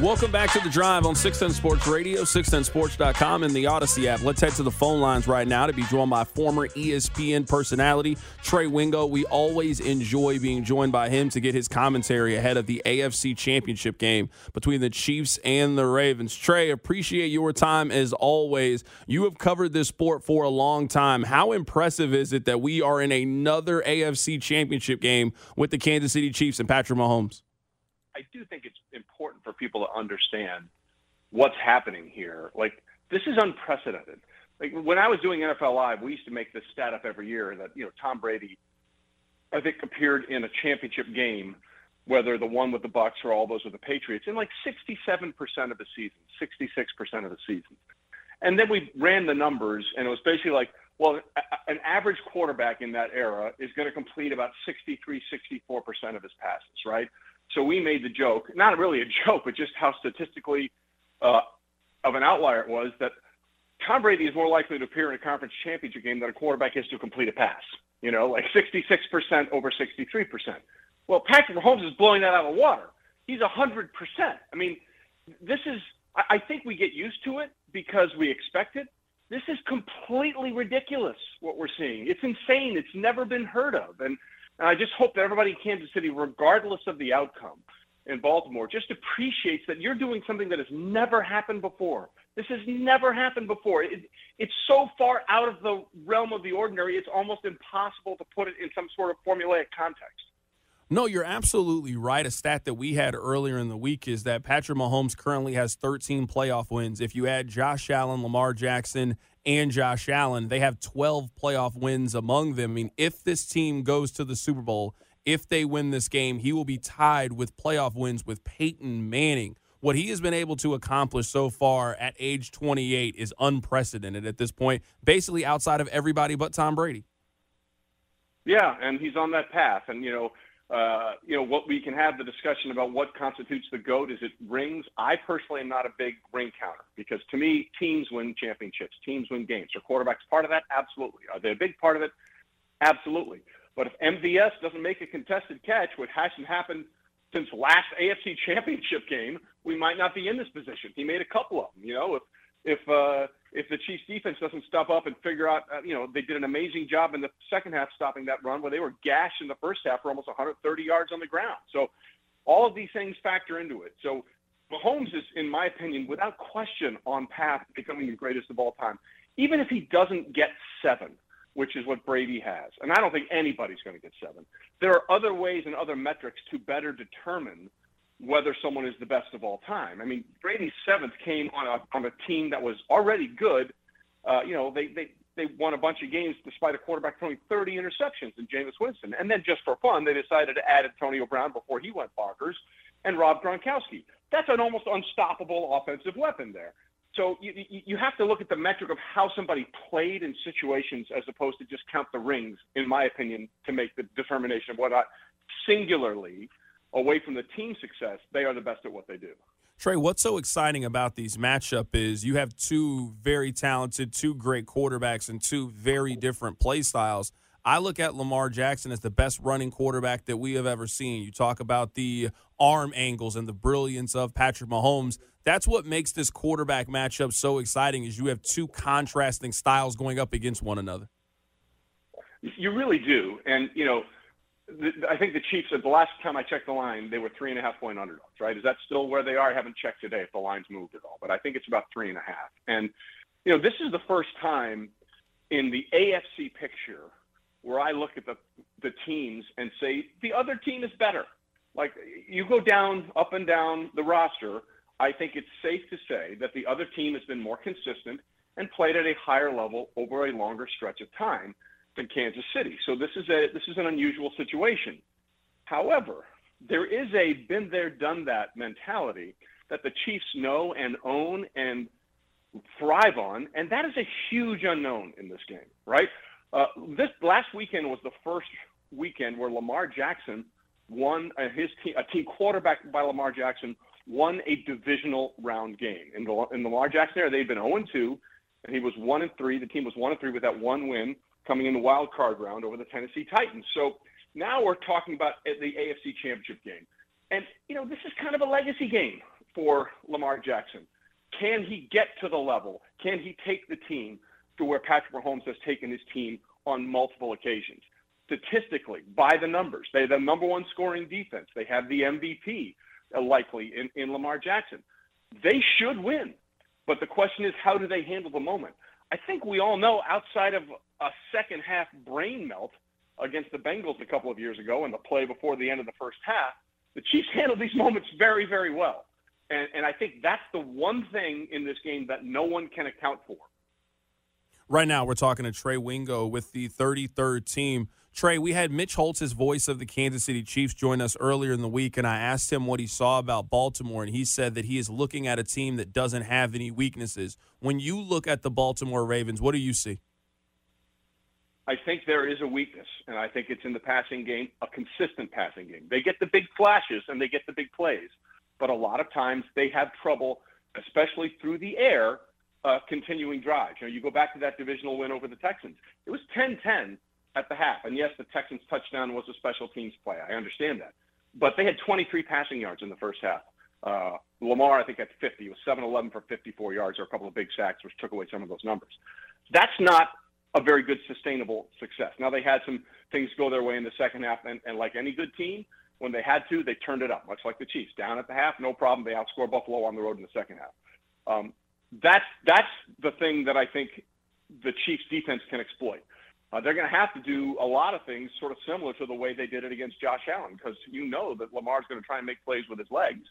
Welcome back to the drive on 610 Sports Radio, 610sports.com, and the Audacy app. Let's head to the phone lines right now to be joined by former ESPN personality Trey Wingo. We always enjoy being joined by him to get his commentary ahead of the AFC Championship game between the Chiefs and the Ravens. Trey, appreciate your time as always. You have covered this sport for a long time. How impressive is it that we are in another AFC Championship game with the Kansas City Chiefs and Patrick Mahomes? I do think it's important for people to understand what's happening here. Like this is unprecedented. Like when I was doing NFL Live, we used to make this stat up every year that you know Tom Brady, I think appeared in a championship game, whether the one with the Bucks or all those with the Patriots, in like 67% of the season, 66% of the season. And then we ran the numbers, and it was basically like, well, an average quarterback in that era is going to complete about 63, 64% of his passes, right? So we made the joke, not really a joke, but just how statistically uh, of an outlier it was that Tom Brady is more likely to appear in a conference championship game than a quarterback is to complete a pass. You know, like 66% over 63%. Well, Patrick Mahomes is blowing that out of the water. He's 100%. I mean, this is, I think we get used to it because we expect it. This is completely ridiculous what we're seeing. It's insane. It's never been heard of. And and I just hope that everybody in Kansas City, regardless of the outcome in Baltimore, just appreciates that you're doing something that has never happened before. This has never happened before. It, it's so far out of the realm of the ordinary, it's almost impossible to put it in some sort of formulaic context. No, you're absolutely right. A stat that we had earlier in the week is that Patrick Mahomes currently has 13 playoff wins. If you add Josh Allen, Lamar Jackson, and Josh Allen. They have 12 playoff wins among them. I mean, if this team goes to the Super Bowl, if they win this game, he will be tied with playoff wins with Peyton Manning. What he has been able to accomplish so far at age 28 is unprecedented at this point, basically outside of everybody but Tom Brady. Yeah, and he's on that path. And, you know, uh, you know, what we can have the discussion about what constitutes the GOAT. Is it rings? I personally am not a big ring counter because to me, teams win championships, teams win games. Are quarterbacks part of that? Absolutely. Are they a big part of it? Absolutely. But if MVS doesn't make a contested catch, which hasn't happened since last AFC championship game, we might not be in this position. He made a couple of them. You know, if if uh, if the Chiefs defense doesn't step up and figure out, uh, you know, they did an amazing job in the second half stopping that run where they were gashed in the first half for almost 130 yards on the ground. So all of these things factor into it. So Mahomes is, in my opinion, without question on path to becoming the greatest of all time. Even if he doesn't get seven, which is what Brady has, and I don't think anybody's going to get seven, there are other ways and other metrics to better determine whether someone is the best of all time. I mean, Brady's seventh came on a on a team that was already good. Uh, you know, they they they won a bunch of games despite a quarterback throwing 30 interceptions in Jameis Winston. And then just for fun, they decided to add Antonio Brown before he went bonkers and Rob Gronkowski. That's an almost unstoppable offensive weapon there. So you, you have to look at the metric of how somebody played in situations as opposed to just count the rings, in my opinion, to make the determination of what I singularly away from the team success, they are the best at what they do. Trey, what's so exciting about these matchup is you have two very talented, two great quarterbacks and two very different play styles. I look at Lamar Jackson as the best running quarterback that we have ever seen. You talk about the arm angles and the brilliance of Patrick Mahomes. That's what makes this quarterback matchup so exciting is you have two contrasting styles going up against one another. You really do. And, you know, I think the Chiefs, at the last time I checked the line, they were three and a half point underdogs, right? Is that still where they are? I haven't checked today if the line's moved at all, but I think it's about three and a half. And, you know, this is the first time in the AFC picture where I look at the, the teams and say the other team is better. Like you go down, up and down the roster, I think it's safe to say that the other team has been more consistent and played at a higher level over a longer stretch of time than Kansas City. So this is a this is an unusual situation. However, there is a been there done that mentality that the Chiefs know and own and thrive on, and that is a huge unknown in this game, right? Uh, this last weekend was the first weekend where Lamar Jackson won uh, his team, a team quarterback by Lamar Jackson won a divisional round game. In the in the Lamar Jackson era, they'd been 0 2, and he was 1 and 3. The team was 1 and 3 with that one win coming in the wild card round over the Tennessee Titans. So now we're talking about the AFC Championship game. And, you know, this is kind of a legacy game for Lamar Jackson. Can he get to the level? Can he take the team to where Patrick Mahomes has taken his team on multiple occasions? Statistically, by the numbers, they have the number one scoring defense. They have the MVP uh, likely in, in Lamar Jackson. They should win. But the question is, how do they handle the moment? I think we all know outside of a second half brain melt against the Bengals a couple of years ago and the play before the end of the first half, the Chiefs handled these moments very, very well. And, and I think that's the one thing in this game that no one can account for. Right now, we're talking to Trey Wingo with the 33rd team. Trey, we had Mitch Holthus voice of the Kansas City Chiefs join us earlier in the week, and I asked him what he saw about Baltimore, and he said that he is looking at a team that doesn't have any weaknesses. When you look at the Baltimore Ravens, what do you see? I think there is a weakness, and I think it's in the passing game, a consistent passing game. They get the big flashes and they get the big plays, but a lot of times they have trouble, especially through the air, uh, continuing drives. You know, you go back to that divisional win over the Texans. It was 10-10 at the half, and yes, the Texans' touchdown was a special teams play. I understand that, but they had 23 passing yards in the first half. Uh, Lamar, I think, at 50, it was 7-11 for 54 yards, or a couple of big sacks, which took away some of those numbers. That's not a very good sustainable success. Now they had some things go their way in the second half, and, and like any good team, when they had to, they turned it up, much like the Chiefs. Down at the half, no problem. They outscore Buffalo on the road in the second half. Um, that's that's the thing that I think the Chiefs defense can exploit. Uh, they're going to have to do a lot of things sort of similar to the way they did it against Josh Allen, because you know that Lamar's going to try and make plays with his legs,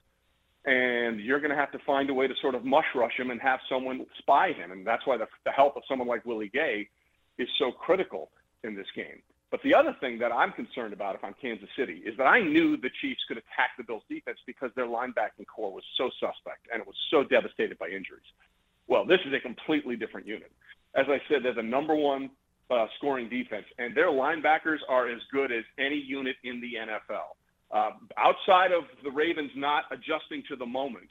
and you're going to have to find a way to sort of mush rush him and have someone spy him, and that's why the, the help of someone like Willie Gay is so critical in this game. But the other thing that I'm concerned about if I'm Kansas City is that I knew the Chiefs could attack the Bills defense because their linebacking core was so suspect and it was so devastated by injuries. Well, this is a completely different unit. As I said, they're the number one uh, scoring defense, and their linebackers are as good as any unit in the NFL. Uh, outside of the Ravens not adjusting to the moment,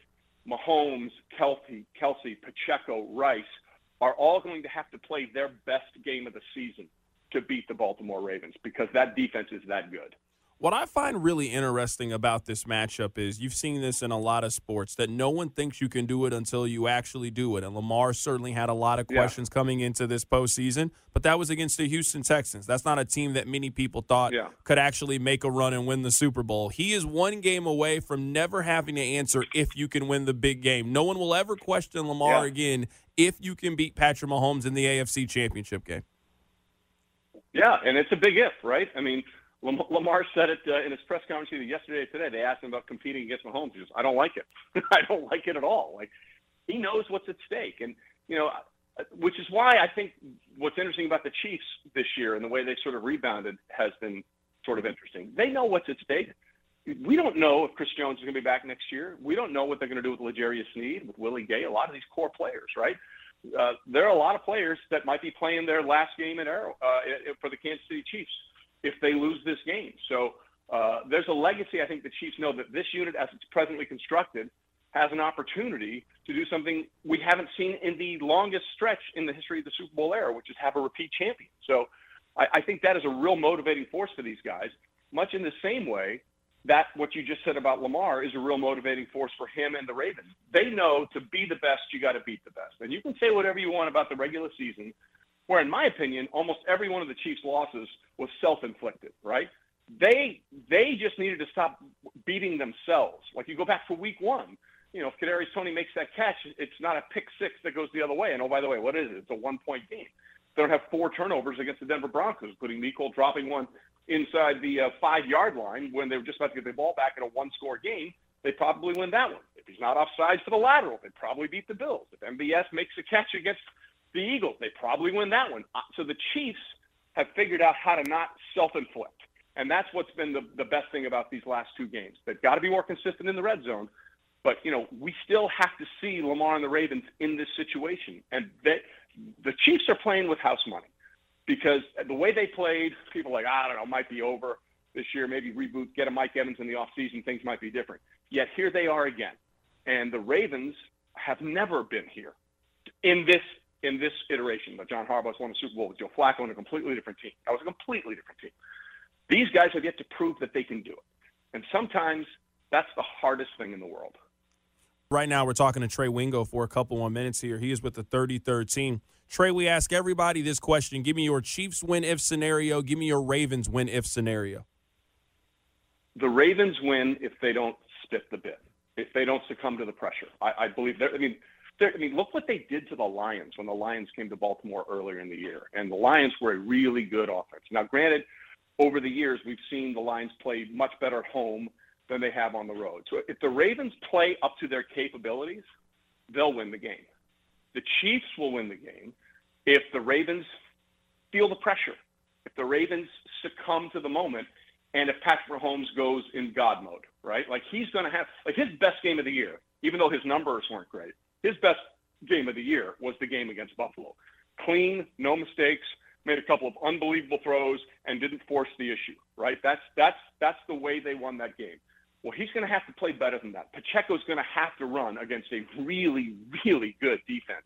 Mahomes, Kelce, Kelce, Pacheco, Rice – are all going to have to play their best game of the season to beat the Baltimore Ravens because that defense is that good. What I find really interesting about this matchup is you've seen this in a lot of sports that no one thinks you can do it until you actually do it. And Lamar certainly had a lot of questions yeah. coming into this postseason, but that was against the Houston Texans. That's not a team that many people thought yeah. could actually make a run and win the Super Bowl. He is one game away from never having to answer if you can win the big game. No one will ever question Lamar yeah. again if you can beat Patrick Mahomes in the AFC Championship game. Yeah, and it's a big if, right? I mean, Lamar said it uh, in his press conference either yesterday or today. They asked him about competing against Mahomes. He goes, "I don't like it. I don't like it at all." Like he knows what's at stake, and you know, uh, which is why I think what's interesting about the Chiefs this year and the way they sort of rebounded has been sort of interesting. They know what's at stake. We don't know if Chris Jones is going to be back next year. We don't know what they're going to do with L'Jarius Sneed, with Willie Gay, a lot of these core players, right? Uh, there are a lot of players that might be playing their last game in Arrow uh, for the Kansas City Chiefs if they lose this game. So uh, there's a legacy I think the Chiefs know that this unit, as it's presently constructed, has an opportunity to do something we haven't seen in the longest stretch in the history of the Super Bowl era, which is have a repeat champion. So I, I think that is a real motivating force for these guys, much in the same way that what you just said about Lamar is a real motivating force for him and the Ravens. They know to be the best, you got to beat the best. And you can say whatever you want about the regular season, where, in my opinion, almost every one of the Chiefs' losses was self-inflicted. Right? They they just needed to stop beating themselves. Like you go back to Week One. You know, if Kadarius Toney makes that catch, it's not a pick six that goes the other way. And oh, by the way, what is it? It's a one-point game. They don't have four turnovers against the Denver Broncos, including Mecole dropping one inside the uh, five-yard line when they were just about to get the ball back in a one-score game. They probably win that one. If he's not offsides for the lateral, they probably beat the Bills. If MVS makes a catch against the Eagles, they probably win that one. Uh, so the Chiefs have figured out how to not self-inflict. And that's what's been the, the best thing about these last two games. They've got to be more consistent in the red zone. But, you know, we still have to see Lamar and the Ravens in this situation. And they, the Chiefs are playing with house money because the way they played, people like, I don't know, might be over this year, maybe reboot, get a Mike Evans in the offseason, things might be different. Yet here they are again. And the Ravens have never been here in this in this iteration. But John Harbaugh's won the Super Bowl with Joe Flacco and a completely different team. That was a completely different team. These guys have yet to prove that they can do it. And sometimes that's the hardest thing in the world. Right now, we're talking to Trey Wingo for a couple more minutes here. He is with the 33rd team. Trey, we ask everybody this question. Give me your Chiefs win if scenario. Give me your Ravens win if scenario. The Ravens win if they don't spit the bit, if they don't succumb to the pressure. I, I believe. I mean, I mean, look what they did to the Lions when the Lions came to Baltimore earlier in the year, and the Lions were a really good offense. Now, granted, over the years, we've seen the Lions play much better at home than they have on the road. So if the Ravens play up to their capabilities, they'll win the game. The Chiefs will win the game if the Ravens feel the pressure, if the Ravens succumb to the moment, and if Patrick Mahomes goes in God mode, right? Like he's going to have like his best game of the year, even though his numbers weren't great. His best game of the year was the game against Buffalo. Clean, no mistakes, made a couple of unbelievable throws and didn't force the issue, right? That's that's that's the way they won that game. Well, he's going to have to play better than that. Pacheco's going to have to run against a really, really good defense.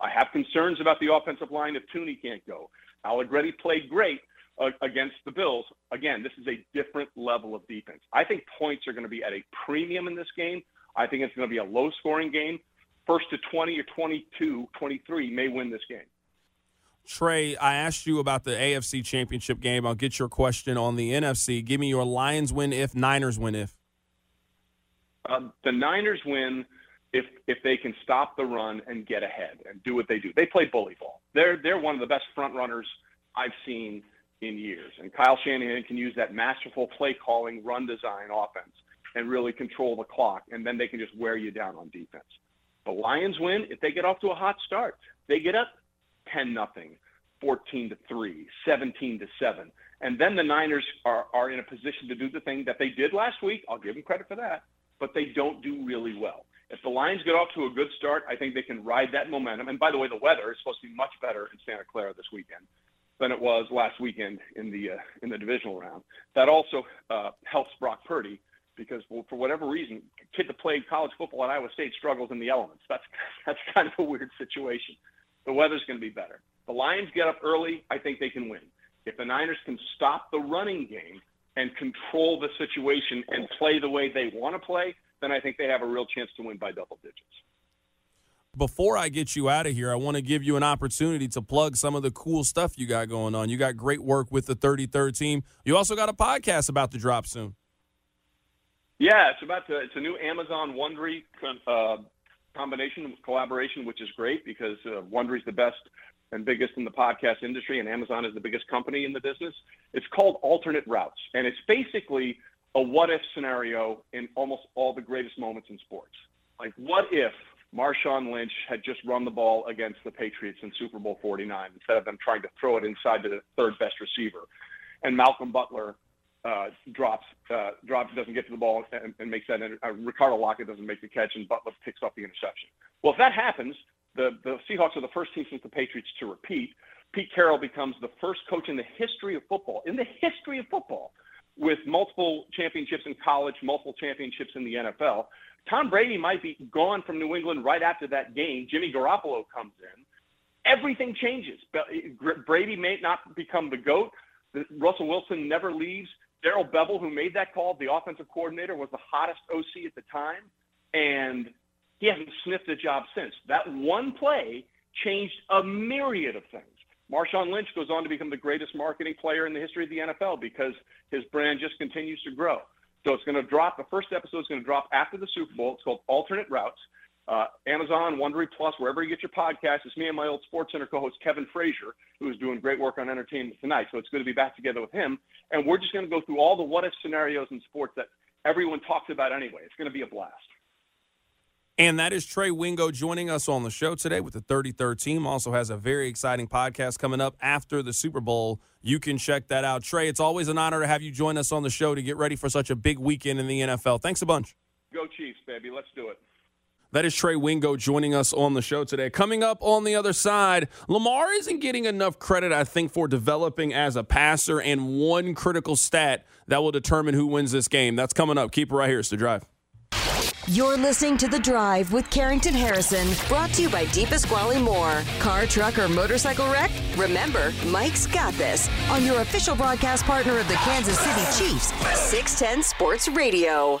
I have concerns about the offensive line if Thuney can't go. Allegretti played great uh, against the Bills. Again, this is a different level of defense. I think points are going to be at a premium in this game. I think it's going to be a low scoring game. First to 20 or 22, 23 may win this game. Trey, I asked you about the AFC Championship game. I'll get your question on the NFC. Give me your Lions win if, Niners win if. Um, the Niners win if if they can stop the run and get ahead and do what they do. They play bully ball. They're they're one of the best front runners I've seen in years. And Kyle Shanahan can use that masterful play calling, run design offense and really control the clock, and then they can just wear you down on defense. The Lions win if they get off to a hot start. They get up 10 nothing, 14 to 3, 17 to 7. And then the Niners are, are in a position to do the thing that they did last week. I'll give them credit for that, but they don't do really well. If the Lions get off to a good start, I think they can ride that momentum. And by the way, the weather is supposed to be much better in Santa Clara this weekend than it was last weekend in the uh, in the divisional round. That also uh, helps Brock Purdy because for whatever reason, kid that played college football at Iowa State struggles in the elements. That's that's kind of a weird situation. The weather's going to be better. The Lions get up early. I think they can win. If the Niners can stop the running game and control the situation and play the way they want to play, then I think they have a real chance to win by double digits. Before I get you out of here, I want to give you an opportunity to plug some of the cool stuff you got going on. You got great work with the 33rd team. You also got a podcast about to drop soon. Yeah, it's about to, it's a new Amazon Wondery uh, combination collaboration, which is great because uh, Wondery is the best and biggest in the podcast industry, and Amazon is the biggest company in the business. It's called Alternate Routes, and it's basically a what if scenario in almost all the greatest moments in sports. Like, what if Marshawn Lynch had just run the ball against the Patriots in Super Bowl 49 instead of them trying to throw it inside to the third best receiver? And Malcolm Butler uh, drops, uh, drops, doesn't get to the ball and, and makes that. Uh, Ricardo Lockette doesn't make the catch, and Butler picks off the interception. Well, if that happens, the the Seahawks are the first team since the Patriots to repeat. Pete Carroll becomes the first coach in the history of football, in the history of football, with multiple championships in college, multiple championships in the NFL. Tom Brady might be gone from New England right after that game. Jimmy Garoppolo comes in. everything changes. Brady may not become the GOAT. Russell Wilson never leaves. Darrell Bevell, who made that call, the offensive coordinator, was the hottest OC at the time, and he hasn't sniffed a job since. That one play changed a myriad of things. Marshawn Lynch goes on to become the greatest marketing player in the history of the NFL because his brand just continues to grow. So it's going to drop. The first episode is going to drop after the Super Bowl. It's called Alternate Routes. Uh, Amazon, Wondery Plus, wherever you get your podcast. It's me and my old Sports Center co-host Kevin Frazier, who is doing great work on entertainment tonight. So it's good to be back together with him. And we're just going to go through all the what-if scenarios in sports that everyone talks about anyway. It's going to be a blast. And that is Trey Wingo joining us on the show today with the 33rd team. Also has a very exciting podcast coming up after the Super Bowl. You can check that out. Trey, it's always an honor to have you join us on the show to get ready for such a big weekend in the NFL. Thanks a bunch. Go Chiefs, baby. Let's do it. That is Trey Wingo joining us on the show today. Coming up on the other side, Lamar isn't getting enough credit, I think, for developing as a passer and one critical stat that will determine who wins this game. That's coming up. Keep it right here. It's the drive. You're listening to The Drive with Carrington Harrison, brought to you by DiPasquale Moore. Car, truck, or motorcycle wreck? Remember, Mike's got this on your official broadcast partner of the Kansas City Chiefs, 610 Sports Radio.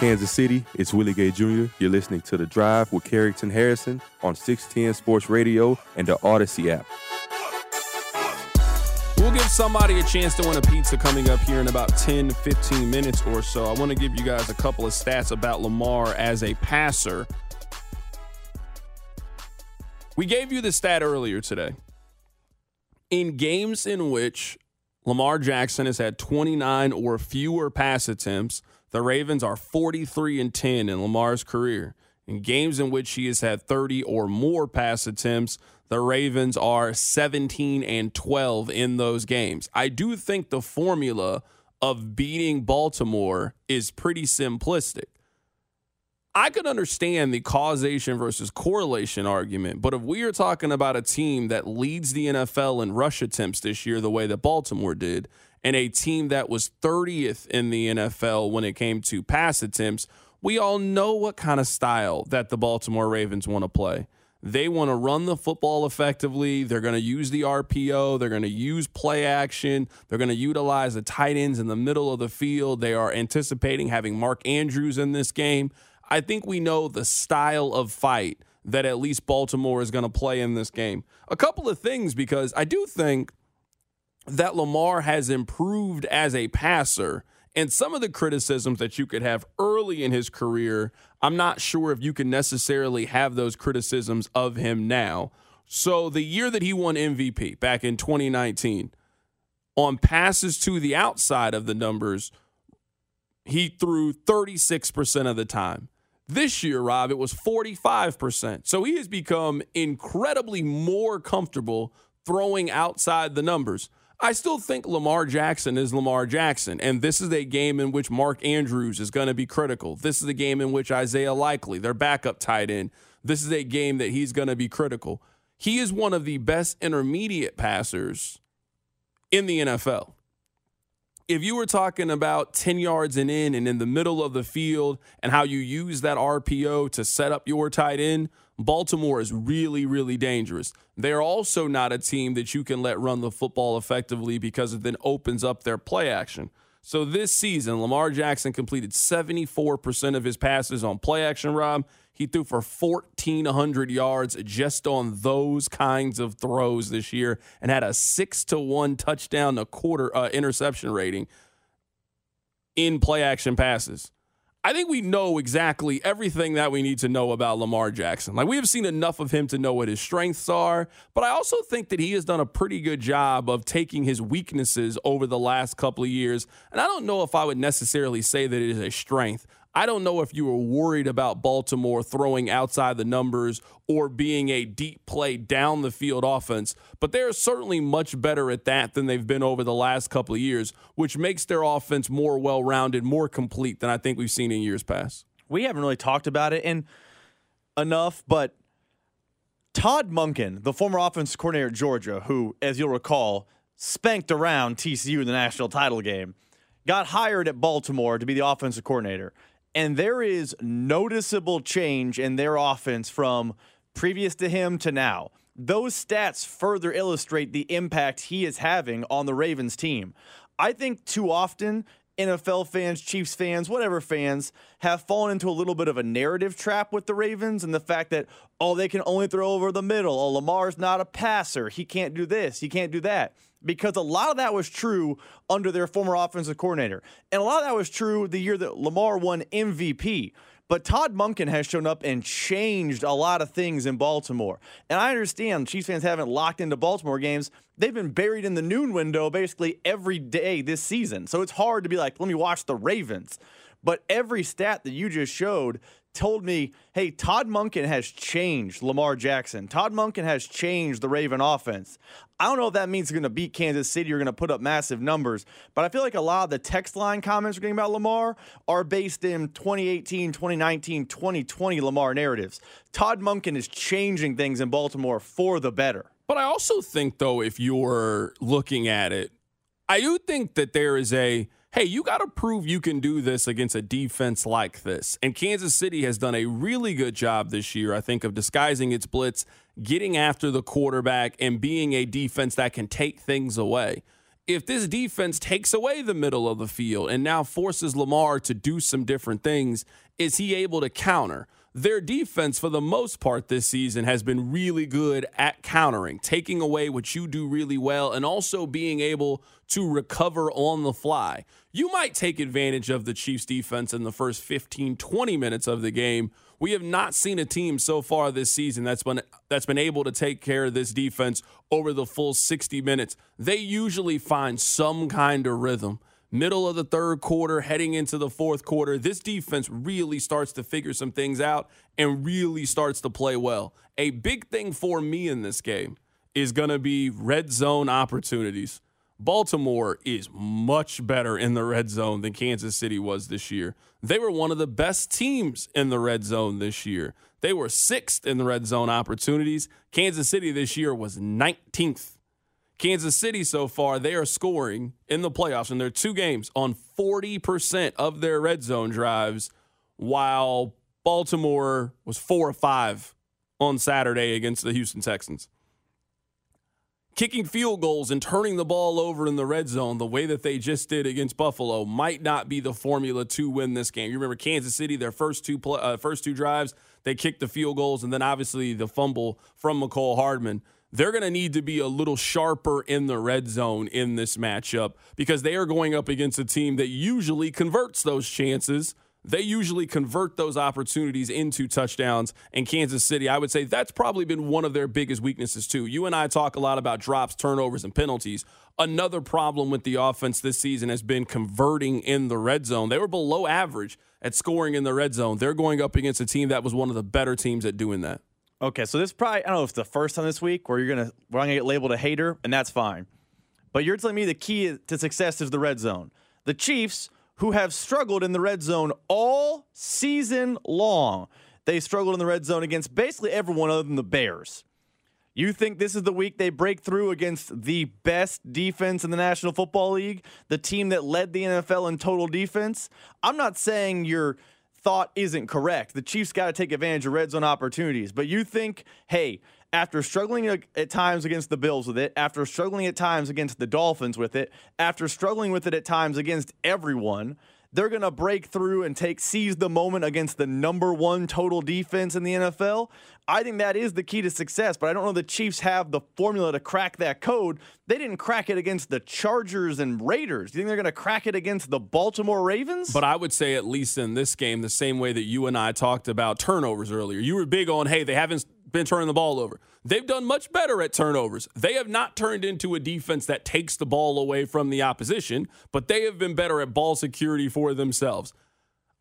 Kansas City, it's Willie Gay Jr. You're listening to The Drive with Carrington Harrison on 610 Sports Radio and the Audacy app. We'll give somebody a chance to win a pizza coming up here in about 10, 15 minutes or so. I want to give you guys a couple of stats about Lamar as a passer. We gave you the stat earlier today. In games in which Lamar Jackson has had 29 or fewer pass attempts, the Ravens are 43 and 10 in Lamar's career. In games in which he has had 30 or more pass attempts, the Ravens are 17 and 12 in those games. I do think the formula of beating Baltimore is pretty simplistic. I could understand the causation versus correlation argument, but if we are talking about a team that leads the NFL in rush attempts this year the way that Baltimore did, and a team that was 30th in the NFL when it came to pass attempts, we all know what kind of style that the Baltimore Ravens want to play. They want to run the football effectively. They're going to use the RPO. They're going to use play action. They're going to utilize the tight ends in the middle of the field. They are anticipating having Mark Andrews in this game. I think we know the style of fight that at least Baltimore is going to play in this game. A couple of things because I do think – that Lamar has improved as a passer. And some of the criticisms that you could have early in his career, I'm not sure if you can necessarily have those criticisms of him now. So, the year that he won MVP back in 2019, on passes to the outside of the numbers, he threw 36% of the time. This year, Rob, it was 45%. So he has become incredibly more comfortable throwing outside the numbers. I still think Lamar Jackson is Lamar Jackson. And this is a game in which Mark Andrews is going to be critical. This is a game in which Isaiah Likely, their backup tight end, this is a game that he's going to be critical. He is one of the best intermediate passers in the NFL. If you were talking about 10 yards and in and in the middle of the field and how you use that RPO to set up your tight end, Baltimore is really, really dangerous. They're also not a team that you can let run the football effectively because it then opens up their play action. So this season, Lamar Jackson completed 74% of his passes on play action, Rob. He threw for 1,400 yards just on those kinds of throws this year and had a 6 to 1 touchdown to quarter uh, interception rating in play action passes. I think we know exactly everything that we need to know about Lamar Jackson. Like we have seen enough of him to know what his strengths are, but I also think that he has done a pretty good job of taking his weaknesses over the last couple of years. And I don't know if I would necessarily say that it is a strength. I don't know if you were worried about Baltimore throwing outside the numbers or being a deep play down the field offense, but they're certainly much better at that than they've been over the last couple of years, which makes their offense more well rounded, more complete than I think we've seen in years past. We haven't really talked about it in enough, but Todd Monken, the former offensive coordinator at Georgia, who, as you'll recall, spanked around TCU in the national title game, got hired at Baltimore to be the offensive coordinator and there is noticeable change in their offense from previous to him to now. Those stats further illustrate the impact he is having on the Ravens team. I think too often NFL fans, Chiefs fans, whatever fans have fallen into a little bit of a narrative trap with the Ravens and the fact that, oh, they can only throw over the middle. Oh, Lamar's not a passer. He can't do this. He can't do that because a lot of that was true under their former offensive coordinator. And a lot of that was true the year that Lamar won MVP. But Todd Monken has shown up and changed a lot of things in Baltimore. And I understand Chiefs fans haven't locked into Baltimore games. They've been buried in the noon window basically every day this season. So it's hard to be like, let me watch the Ravens. But every stat that you just showed told me, hey, Todd Monken has changed Lamar Jackson. Todd Monken has changed the Raven offense. I don't know if that means you're going to beat Kansas City or going to put up massive numbers, but I feel like a lot of the text line comments we're getting about Lamar are based in 2018, 2019, 2020 Lamar narratives. Todd Monken is changing things in Baltimore for the better. But I also think, though, if you're looking at it, I do think that there is a hey, you got to prove you can do this against a defense like this. And Kansas City has done a really good job this year, I think, of disguising its blitz, getting after the quarterback, and being a defense that can take things away. If this defense takes away the middle of the field and now forces Lamar to do some different things, is he able to counter? Their defense, for the most part this season, has been really good at countering, taking away what you do really well, and also being able to recover on the fly. You might take advantage of the Chiefs' defense in the first 15, 20 minutes of the game. We have not seen a team so far this season that's been that's been able to take care of this defense over the full 60 minutes. They usually find some kind of rhythm middle of the third quarter, heading into the fourth quarter, this defense really starts to figure some things out and really starts to play well. A big thing for me in this game is going to be red zone opportunities. Baltimore is much better in the red zone than Kansas City was this year. They were one of the best teams in the red zone this year. They were sixth in the red zone opportunities. Kansas City this year was 19th Kansas City so far, they are scoring in the playoffs in their two games on 40% of their red zone drives, while Baltimore was four or five on Saturday against the Houston Texans. Kicking field goals and turning the ball over in the red zone the way that they just did against Buffalo might not be the formula to win this game. You remember Kansas City, their first two play, uh, first two drives, they kicked the field goals and then obviously the fumble from Mecole Hardman they're going to need to be a little sharper in the red zone in this matchup because they are going up against a team that usually converts those chances. They usually convert those opportunities into touchdowns. And Kansas City, I would say that's probably been one of their biggest weaknesses, too. You and I talk a lot about drops, turnovers, and penalties. Another problem with the offense this season has been converting in the red zone. They were below average at scoring in the red zone. They're going up against a team that was one of the better teams at doing that. Okay, so this probably I don't know if it's the first time this week where you're gonna where I'm gonna get labeled a hater, and that's fine. But you're telling me the key to success is the red zone. The Chiefs, who have struggled in the red zone all season long, they struggled in the red zone against basically everyone other than the Bears. You think this is the week they break through against the best defense in the National Football League, the team that led the NFL in total defense? I'm not saying you're thought isn't correct. The Chiefs got to take advantage of red zone opportunities. But you think, hey, after struggling at times against the Bills with it, after struggling at times against the Dolphins with it, after struggling with it at times against everyone, they're going to break through and take seize the moment against the number one total defense in the NFL. I think that is the key to success, but I don't know the Chiefs have the formula to crack that code. They didn't crack it against the Chargers and Raiders. Do you think they're going to crack it against the Baltimore Ravens? But I would say, at least in this game, the same way that you and I talked about turnovers earlier. You were big on, hey, they haven't been turning the ball over. They've done much better at turnovers. They have not turned into a defense that takes the ball away from the opposition, but they have been better at ball security for themselves.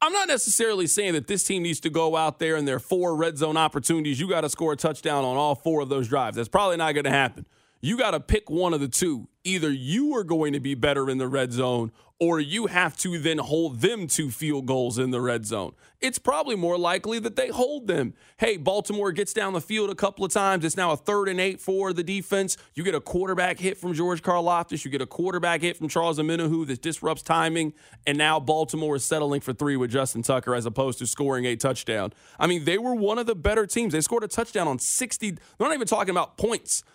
I'm not necessarily saying that this team needs to go out there and their four red zone opportunities, you got to score a touchdown on all four of those drives. That's probably not going to happen. You got to pick one of the two. Either you are going to be better in the red zone or you have to then hold them to field goals in the red zone. It's probably more likely that they hold them. Hey, Baltimore gets down the field a couple of times. It's now a third and eight for the defense. You get a quarterback hit from George Karlaftis. You get a quarterback hit from Charles Omenihu that disrupts timing. And now Baltimore is settling for three with Justin Tucker as opposed to scoring a touchdown. I mean, they were one of the better teams. They scored a touchdown on 60. They're not even talking about points.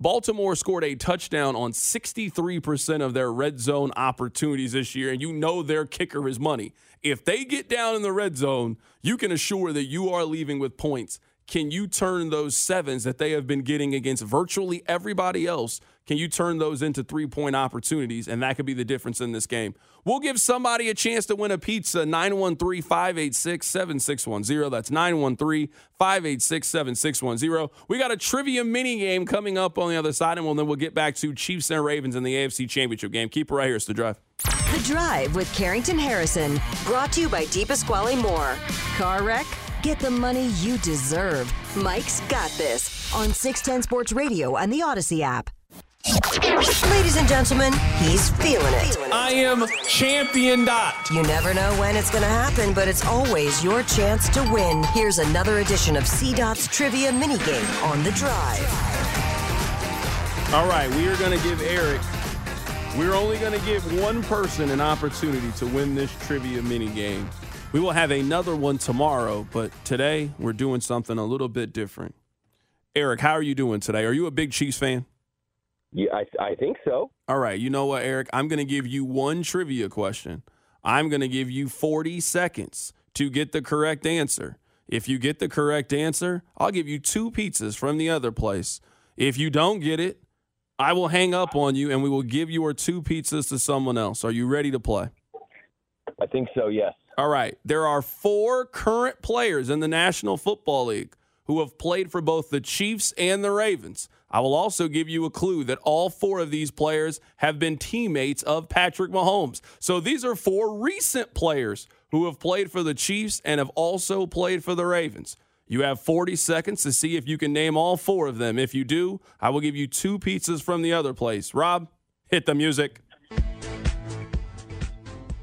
Baltimore scored a touchdown on 63% of their red zone opportunities this year, and you know their kicker is money. If they get down in the red zone, you can assure that you are leaving with points. Can you turn those sevens that they have been getting against virtually everybody else can you turn those into three point opportunities? And that could be the difference in this game. We'll give somebody a chance to win a pizza 913 586 7610. That's 913 586 7610. We got a trivia mini game coming up on the other side, and then we'll get back to Chiefs and Ravens in the AFC Championship game. Keep it right here. It's the drive. The Drive with Carrington Harrison, brought to you by DiPasquale Moore. Car wreck? Get the money you deserve. Mike's got this on 610 Sports Radio and the Audacy app. Ladies and gentlemen, he's feeling it. I am champion dot. You never know when it's going to happen, but it's always your chance to win. Here's another edition of C Dot's trivia minigame on the drive. All right, we are going to give Eric. We're only going to give one person an opportunity to win this trivia minigame. We will have another one tomorrow, but today we're doing something a little bit different. Eric, how are you doing today? Are you a big Chiefs fan? Yeah, I, I think so. All right. You know what, Eric? I'm going to give you one trivia question. I'm going to give you 40 seconds to get the correct answer. If you get the correct answer, I'll give you two pizzas from the other place. If you don't get it, I will hang up on you and we will give your two pizzas to someone else. Are you ready to play? I think so, yes. All right. There are four current players in the National Football League who have played for both the Chiefs and the Ravens. I will also give you a clue that all four of these players have been teammates of Patrick Mahomes. So these are four recent players who have played for the Chiefs and have also played for the Ravens. You have 40 seconds to see if you can name all four of them. If you do, I will give you two pizzas from the other place. Rob, hit the music.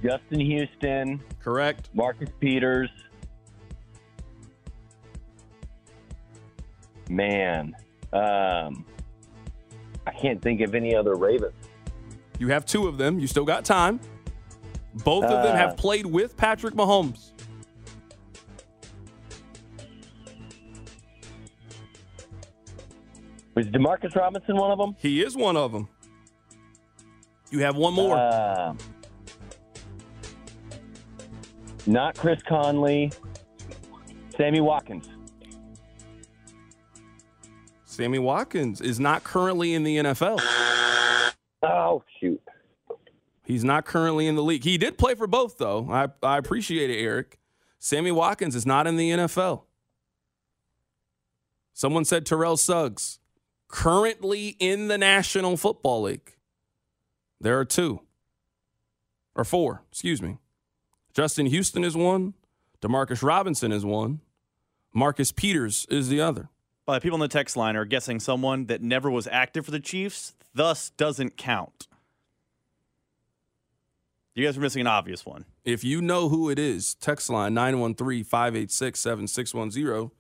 Justin Houston. Correct. Marcus Peters. Man. Um, I can't think of any other Ravens. You have two of them. You still got time. Both of them have Uh. played with Patrick Mahomes. Was Demarcus Robinson one of them? He is one of them. You have one more. Uh, not Chris Conley. Sammy Watkins. Sammy Watkins is not currently in the NFL. Oh shoot! He's not currently in the league. He did play for both, though. I, I appreciate it, Eric. Sammy Watkins is not in the NFL. Someone said Terrell Suggs, currently in the National Football League. There are two, or four, excuse me. Justin Houston is one. Demarcus Robinson is one. Marcus Peters is the other. But people in the text line are guessing someone that never was active for the Chiefs, thus doesn't count. You guys are missing an obvious one. If you know who it is, text line 913 586 7610.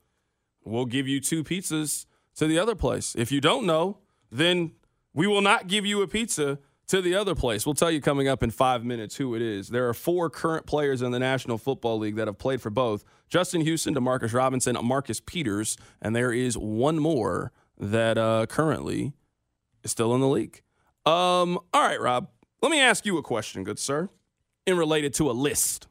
We'll give you two pizzas to the other place. If you don't know, then we will not give you a pizza to the other place. We'll tell you coming up in five minutes who it is. There are four current players in the National Football League that have played for both Justin Houston, Demarcus Robinson, Marcus Peters, and there is one more that uh, currently is still in the league. Um, all right, Rob, let me ask you a question, good sir, in related to a list.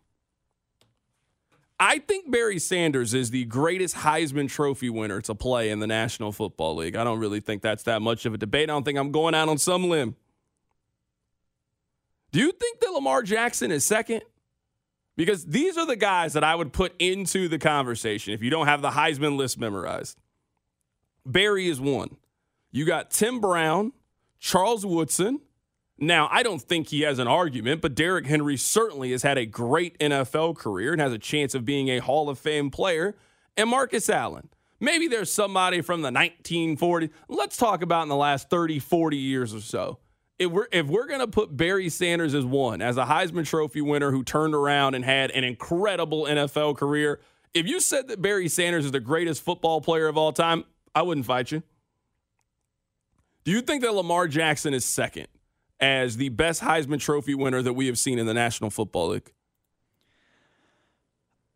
I think Barry Sanders is the greatest Heisman Trophy winner to play in the National Football League. I don't really think that's that much of a debate. I don't think I'm going out on some limb. Do you think that Lamar Jackson is second? Because these are the guys that I would put into the conversation if you don't have the Heisman list memorized. Barry is one. You got Tim Brown, Charles Woodson. Now, I don't think he has an argument, but Derrick Henry certainly has had a great NFL career and has a chance of being a Hall of Fame player. And Marcus Allen. Maybe there's somebody from the 1940s. Let's talk about in the last 30, 40 years or so if we're if we're gonna put Barry Sanders as one, as a Heisman Trophy winner who turned around and had an incredible NFL career, if you said that Barry Sanders is the greatest football player of all time, I wouldn't fight you. Do you think that Lamar Jackson is second as the best Heisman Trophy winner that we have seen in the National Football League?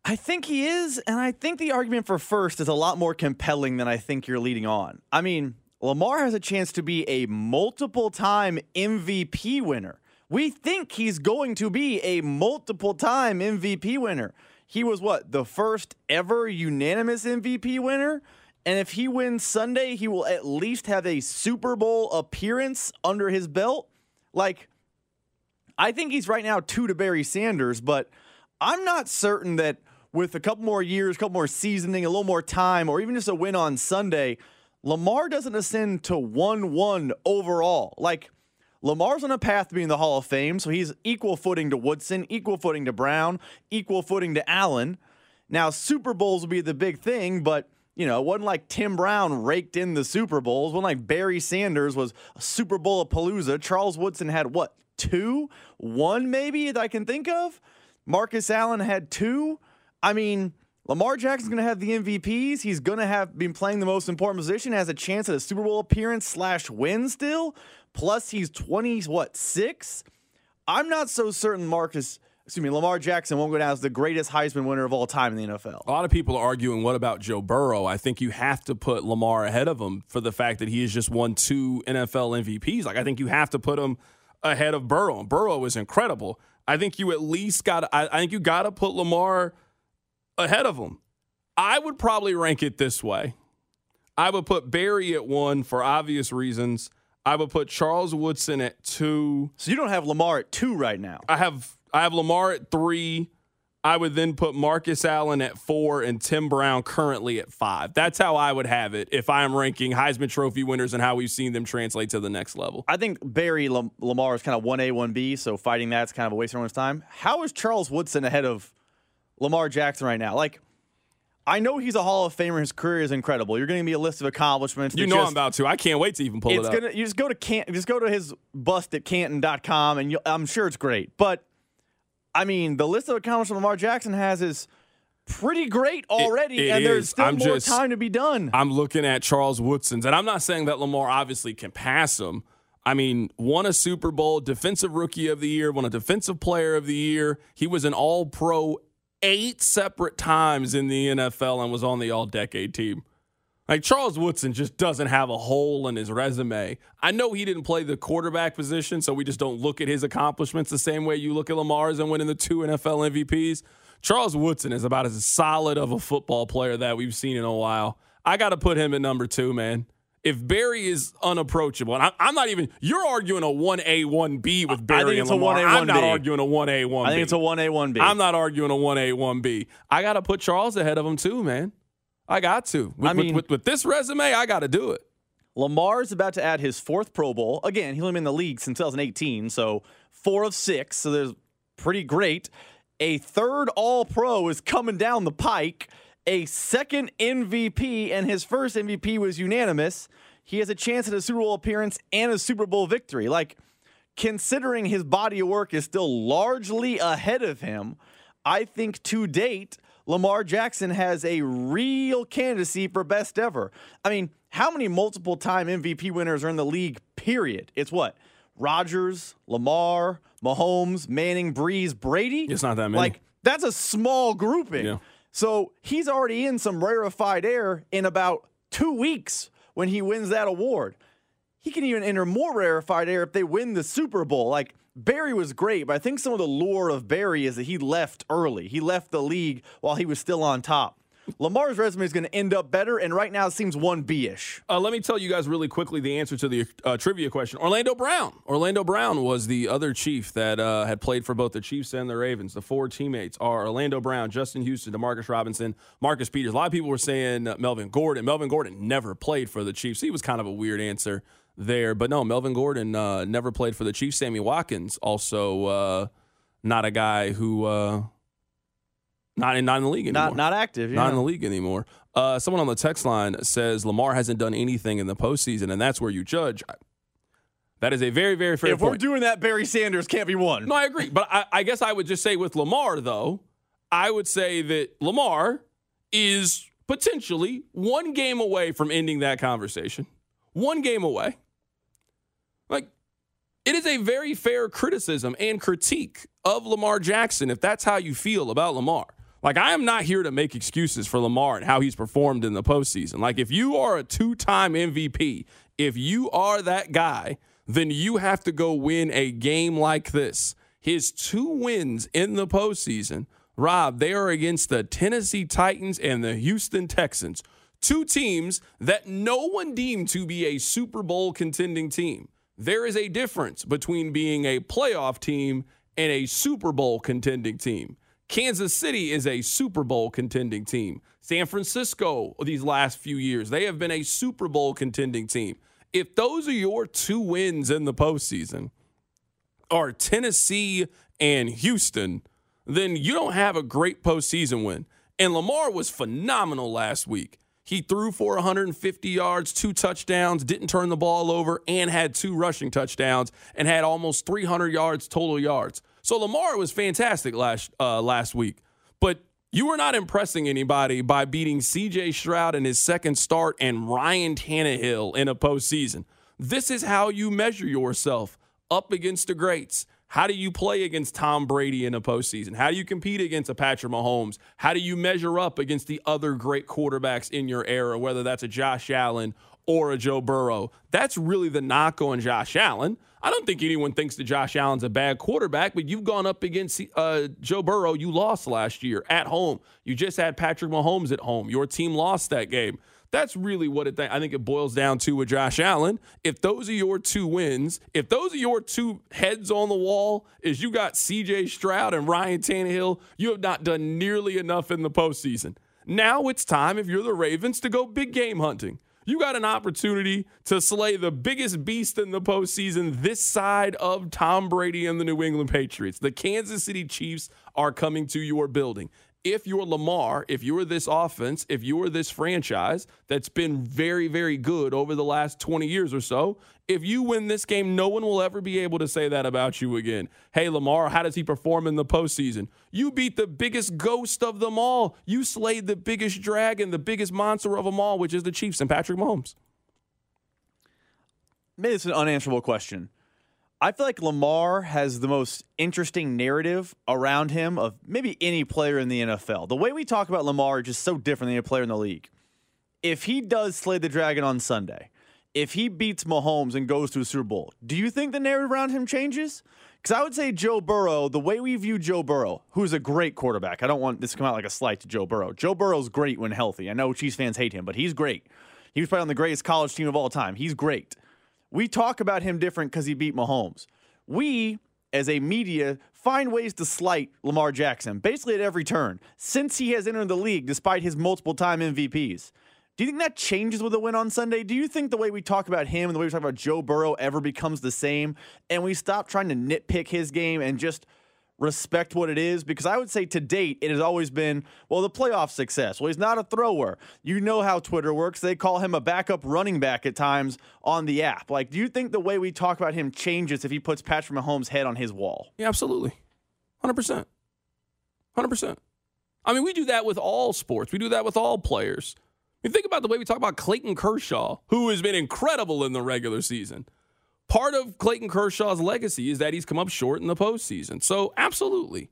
I think he is, and I think the argument for first is a lot more compelling than I think you're leading on. I mean, Lamar has a chance to be a multiple time MVP winner. We think he's going to be a multiple time MVP winner. He was what, the first ever unanimous MVP winner? And if he wins Sunday, he will at least have a Super Bowl appearance under his belt. Like, I think he's right now two to Barry Sanders, but I'm not certain that with a couple more years, a couple more seasoning, a little more time, or even just a win on Sunday, Lamar doesn't ascend to 1 1 overall. Like, Lamar's on a path to being the Hall of Fame, so he's equal footing to Woodson, equal footing to Brown, equal footing to Allen. Now, Super Bowls will be the big thing, but you know, it wasn't like Tim Brown raked in the Super Bowls. It wasn't like Barry Sanders was a Super Bowl of Palooza. Charles Woodson had what, two? One maybe that I can think of? Marcus Allen had two. I mean, Lamar Jackson's going to have the MVPs. He's going to have been playing the most important position, has a chance at a Super Bowl appearance slash win still. Plus, he's 20, what, six? I'm not so certain Marcus, excuse me, Lamar Jackson won't go down as the greatest Heisman winner of all time in the NFL. A lot of people are arguing, what about Joe Burrow? I think you have to put Lamar ahead of him for the fact that he has just won two NFL MVPs. Like, I think you have to put him ahead of Burrow. And Burrow is incredible. I think you at least got, I, I think you got to put Lamar ahead of them. I would probably rank it this way. I would put Barry at one for obvious reasons. I would put Charles Woodson at two. So you don't have Lamar at two right now. I have I have Lamar at three. I would then put Marcus Allen at four and Tim Brown currently at five. That's how I would have it if I am ranking Heisman Trophy winners and how we've seen them translate to the next level. I think Barry Lamar is kind of 1A, 1B, so fighting that's kind of a waste of everyone's time. How is Charles Woodson ahead of Lamar Jackson right now. Like, I know he's a Hall of Famer. His career is incredible. You're going to be a list of accomplishments. You know just, I'm about to. I can't wait to even pull it's it gonna, You just go to Can- just go to his bust at Canton.com, and I'm sure it's great. But I mean, the list of accomplishments Lamar Jackson has is pretty great already, it, it and there's still I'm more just, time to be done. I'm looking at Charles Woodson's, and I'm not saying that Lamar obviously can pass him. I mean, won a Super Bowl, Defensive Rookie of the Year, won a Defensive Player of the Year. He was an All Pro eight separate times in the NFL and was on the all decade team. Like Charles Woodson just doesn't have a hole in his resume. I know he didn't play the quarterback position, so we just don't look at his accomplishments the same way you look at Lamar's and winning the two NFL MVPs. Charles Woodson is about as solid of a football player that we've seen in a while. I got to put him at number two, man if Barry is unapproachable, and I, am not even, you're arguing a 1A, 1B with Barry I think it's and Lamar. A 1A, 1B. I'm not arguing a 1A, 1B. I think it's a 1A, 1B. I'm not arguing a 1A, 1B. I got to put Charles ahead of him too, man. I got to. With, I mean, with, with, with this resume, I got to do it. Lamar's about to add his fourth Pro Bowl. Again, he's only been in the league since 2018, so four of six. So there's pretty great. A third All Pro is coming down the pike a second MVP, and his first MVP was unanimous. He has a chance at a Super Bowl appearance and a Super Bowl victory. Like, considering his body of work is still largely ahead of him, I think to date, Lamar Jackson has a real candidacy for best ever. I mean, how many multiple time MVP winners are in the league, period? It's what? Rodgers, Lamar, Mahomes, Manning, Brees, Brady. It's not that many. Like that's a small grouping. Yeah. So he's already in some rarefied air in about two weeks when he wins that award. He can even enter more rarefied air if they win the Super Bowl. Like Barry was great, but I think some of the lore of Barry is that he left early. He left the league while he was still on top. Lamar's resume is going to end up better, and right now it seems one B ish. Uh, let me tell you guys really quickly the answer to the uh, trivia question. Orlando Brown. Orlando Brown was the other Chief that uh, had played for both the Chiefs and the Ravens. The four teammates are Orlando Brown, Justin Houston, Demarcus Robinson, Marcus Peters. A lot of people were saying uh, Melvin Gordon. Melvin Gordon never played for the Chiefs. He was kind of a weird answer there, but no, Melvin Gordon uh, never played for the Chiefs. Sammy Watkins also uh, not a guy who not in not in the league anymore. Not not active. Not in the league anymore. Uh, someone on the text line says Lamar hasn't done anything in the postseason, and that's where you judge. That is a very, very fair If we're doing that, Barry Sanders can't be one. no, I agree. But I, I guess I would just say with Lamar, though, I would say that Lamar is potentially one game away from ending that conversation. One game away. Like, it is a very fair criticism and critique of Lamar Jackson if that's how you feel about Lamar. Like, I am not here to make excuses for Lamar and how he's performed in the postseason. Like, if you are a two time MVP, if you are that guy, then you have to go win a game like this. His two wins in the postseason, Rob, they are against the Tennessee Titans and the Houston Texans, two teams that no one deemed to be a Super Bowl contending team. There is a difference between being a playoff team and a Super Bowl contending team. Kansas City is a Super Bowl contending team. San Francisco, these last few years, they have been a Super Bowl contending team. If those are your two wins in the postseason, are Tennessee and Houston, then you don't have a great postseason win. And Lamar was phenomenal last week. He threw for 150 yards, two touchdowns, didn't turn the ball over, and had two rushing touchdowns, and had almost 300 yards total yards. So Lamar was fantastic last uh, last week. But you were not impressing anybody by beating C.J. Stroud in his second start and Ryan Tannehill in a postseason. This is how you measure yourself up against the greats. How do you play against Tom Brady in a postseason? How do you compete against a Patrick Mahomes? How do you measure up against the other great quarterbacks in your era, whether that's a Josh Allen or a Joe Burrow? That's really the knock on Josh Allen. I don't think anyone thinks that Josh Allen's a bad quarterback, but you've gone up against uh, Joe Burrow. You lost last year at home. You just had Patrick Mahomes at home. Your team lost that game. That's really what it. Th- I think it boils down to with Josh Allen. If those are your two wins, if those are your two heads on the wall, is you got C.J. Stroud and Ryan Tannehill, you have not done nearly enough in the postseason. Now it's time, if you're the Ravens, to go big game hunting. You got an opportunity to slay the biggest beast in the postseason this side of Tom Brady and the New England Patriots. The Kansas City Chiefs are coming to your building. If you're Lamar, if you're this offense, if you're this franchise that's been very, very good over the last 20 years or so, if you win this game, no one will ever be able to say that about you again. Hey, Lamar, how does he perform in the postseason? You beat the biggest ghost of them all. You slayed the biggest dragon, the biggest monster of them all, which is the Chiefs and Patrick Mahomes. Maybe it's an unanswerable question. I feel like Lamar has the most interesting narrative around him of maybe any player in the NFL. The way we talk about Lamar is just so different than any player in the league. If he does slay the dragon on Sunday, if he beats Mahomes and goes to a Super Bowl, do you think the narrative around him changes? Because I would say Joe Burrow, the way we view Joe Burrow, who's a great quarterback, I don't want this to come out like a slight to Joe Burrow. Joe Burrow's great when healthy. I know Chiefs fans hate him, but he's great. He was playing on the greatest college team of all time. He's great. We talk about him different because he beat Mahomes. We, as a media, find ways to slight Lamar Jackson basically at every turn since he has entered the league despite his multiple time MVPs. Do you think that changes with a win on Sunday? Do you think the way we talk about him and the way we talk about Joe Burrow ever becomes the same and we stop trying to nitpick his game and just respect what it is? Because I would say to date, it has always been, well, the playoff success. Well, he's not a thrower. You know how Twitter works. They call him a backup running back at times on the app. Like, do you think the way we talk about him changes if he puts Patrick Mahomes' head on his wall? Yeah, absolutely. 100%. 100%. I mean, we do that with all sports. We do that with all players. I mean, think about the way we talk about Clayton Kershaw, who has been incredible in the regular season. Part of Clayton Kershaw's legacy is that he's come up short in the postseason. So, absolutely.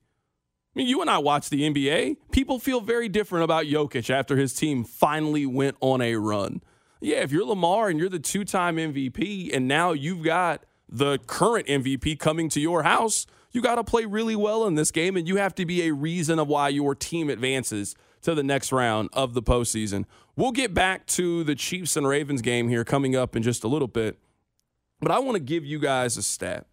I mean, you and I watch the NBA. People feel very different about Jokic after his team finally went on a run. Yeah, if you're Lamar and you're the two time MVP, and now you've got the current MVP coming to your house, you got to play really well in this game, and you have to be a reason of why your team advances to the next round of the postseason. We'll get back to the Chiefs and Ravens game here coming up in just a little bit, but I want to give you guys a stat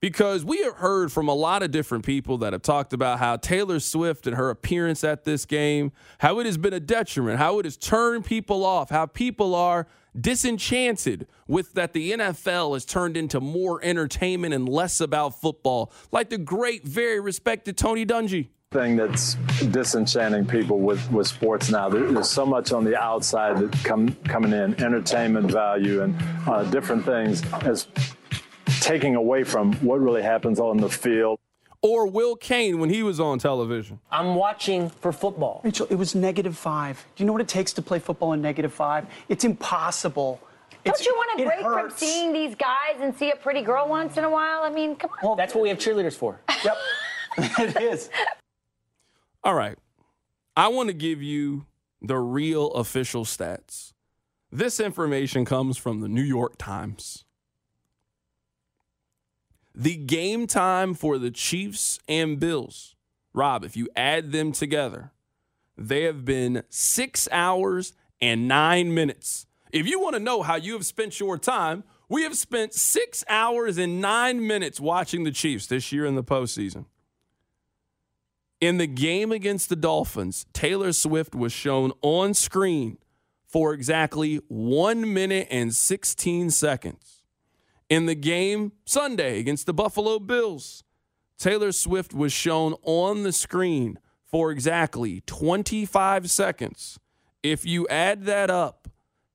because we have heard from a lot of different people that have talked about how Taylor Swift and her appearance at this game, how it has been a detriment, how it has turned people off, how people are disenchanted with that the NFL has turned into more entertainment and less about football, like the great, very respected Tony Dungy. Thing that's disenchanting people with, with sports now. There, there's so much on the outside that come coming in, entertainment value and uh, different things as taking away from what really happens on the field. Or Will Cain when he was on television. I'm watching for football. Rachel, it was negative five. Do you know what it takes to play football in negative five? It's impossible. Don't you want to it break from seeing these guys and see a pretty girl once in a while? I mean, come on. Well, that's what we have cheerleaders for. Yep. it is. All right. I want to give you the real official stats. This information comes from the New York Times. The game time for the Chiefs and Bills, Rob, if you add them together, they have been six hours and nine minutes. If you want to know how you have spent your time, we have spent six hours and nine minutes watching the Chiefs this year in the postseason. In the game against the Dolphins, Taylor Swift was shown on screen for exactly one minute and 16 seconds. In the game Sunday against the Buffalo Bills, Taylor Swift was shown on the screen for exactly 25 seconds. If you add that up,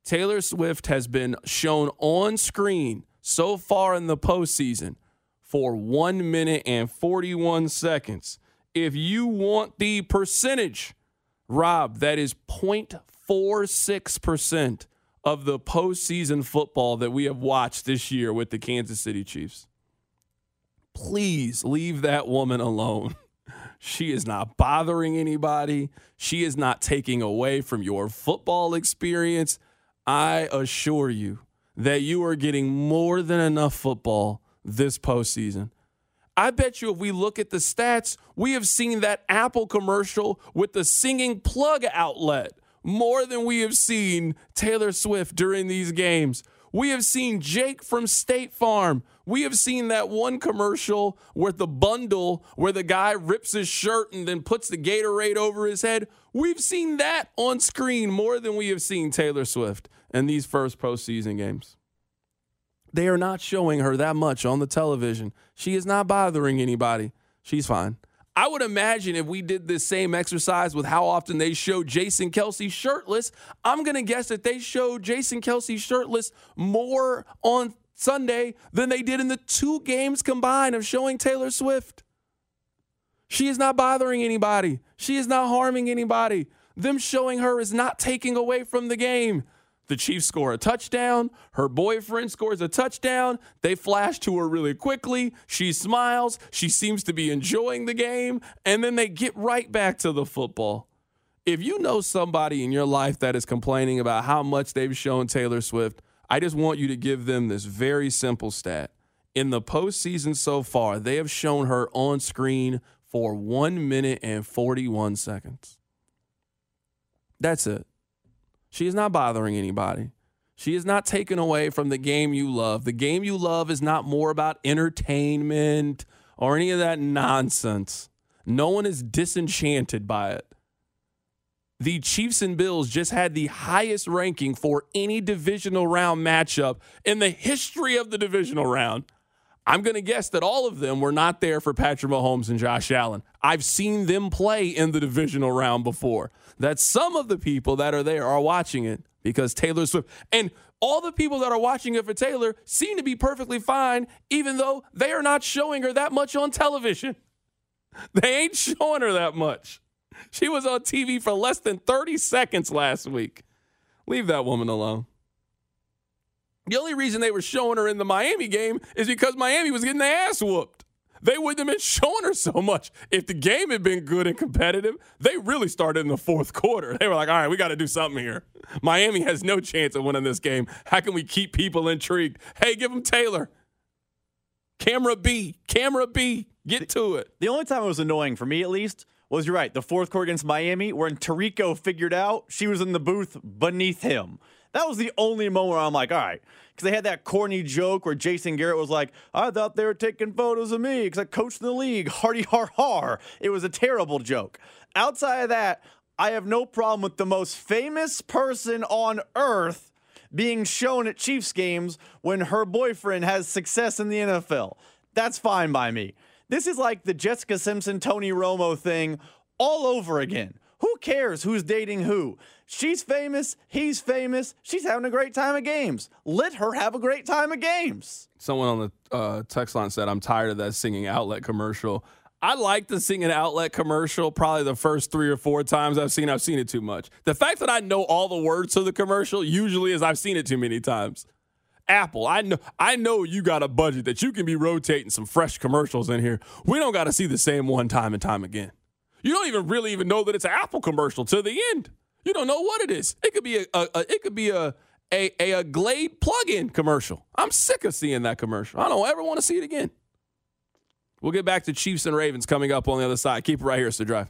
Taylor Swift has been shown on screen so far in the postseason for one minute and 41 seconds. If you want the percentage, Rob, that is 0.46% of the postseason football that we have watched this year with the Kansas City Chiefs. Please leave that woman alone. She is not bothering anybody. She is not taking away from your football experience. I assure you that you are getting more than enough football this postseason. I bet you if we look at the stats, we have seen that Apple commercial with the singing plug outlet more than we have seen Taylor Swift during these games. We have seen Jake from State Farm. We have seen that one commercial with the bundle where the guy rips his shirt and then puts the Gatorade over his head. We've seen that on screen more than we have seen Taylor Swift in these first postseason games. They are not showing her that much on the television. She is not bothering anybody. She's fine. I would imagine if we did this same exercise with how often they show Jason Kelce shirtless, I'm going to guess that they showed Jason Kelce shirtless more on Sunday than they did in the two games combined of showing Taylor Swift. She is not bothering anybody. She is not harming anybody. Them showing her is not taking away from the game. The Chiefs score a touchdown. Her boyfriend scores a touchdown. They flash to her really quickly. She smiles. She seems to be enjoying the game. And then they get right back to the football. If you know somebody in your life that is complaining about how much they've shown Taylor Swift, I just want you to give them this very simple stat. In the postseason so far, they have shown her on screen for one minute and 41 seconds. That's it. She is not bothering anybody. She is not taken away from the game you love. The game you love is not more about entertainment or any of that nonsense. No one is disenchanted by it. The Chiefs and Bills just had the highest ranking for any divisional round matchup in the history of the divisional round. I'm going to guess that all of them were not there for Patrick Mahomes and Josh Allen. I've seen them play in the divisional round before. That some of the people that are there are watching it because Taylor Swift and all the people that are watching it for Taylor seem to be perfectly fine, even though they are not showing her that much on television. They ain't showing her that much. She was on TV for less than 30 seconds last week. Leave that woman alone. The only reason they were showing her in the Miami game is because Miami was getting their ass whooped. They wouldn't have been showing her so much if the game had been good and competitive. They really started in the fourth quarter. They were like, all right, we got to do something here. Miami has no chance of winning this game. How can we keep people intrigued? Hey, give them Taylor. Camera B, camera B, get to it. The only time it was annoying for me, at least, was you're right. The fourth quarter against Miami, when Tirico figured out she was in the booth beneath him. That was the only moment where I'm like, all right. Because they had that corny joke where Jason Garrett was like, I thought they were taking photos of me because I coached in the league. Hardy har har. It was a terrible joke. Outside of that, I have no problem with the most famous person on earth being shown at Chiefs games when her boyfriend has success in the NFL. That's fine by me. This is like the Jessica Simpson, Tony Romo thing all over again. Who cares who's dating who? She's famous, he's famous, she's having a great time at games. Let her have a great time at games. Someone on the uh, text line said, I'm tired of that singing outlet commercial. I like the singing outlet commercial probably the first three or four times I've seen. I've seen it too much. The fact that I know all the words to the commercial usually is I've seen it too many times. Apple, I know I know you got a budget that you can be rotating some fresh commercials in here. We don't got to see the same one time and time again. You don't even really even know that it's an Apple commercial to the end. You don't know what it is. It could be a, a, a it could be a a, a, a Glade plug-in commercial. I'm sick of seeing that commercial. I don't ever want to see it again. We'll get back to Chiefs and Ravens coming up on the other side. Keep it right here, it's the drive.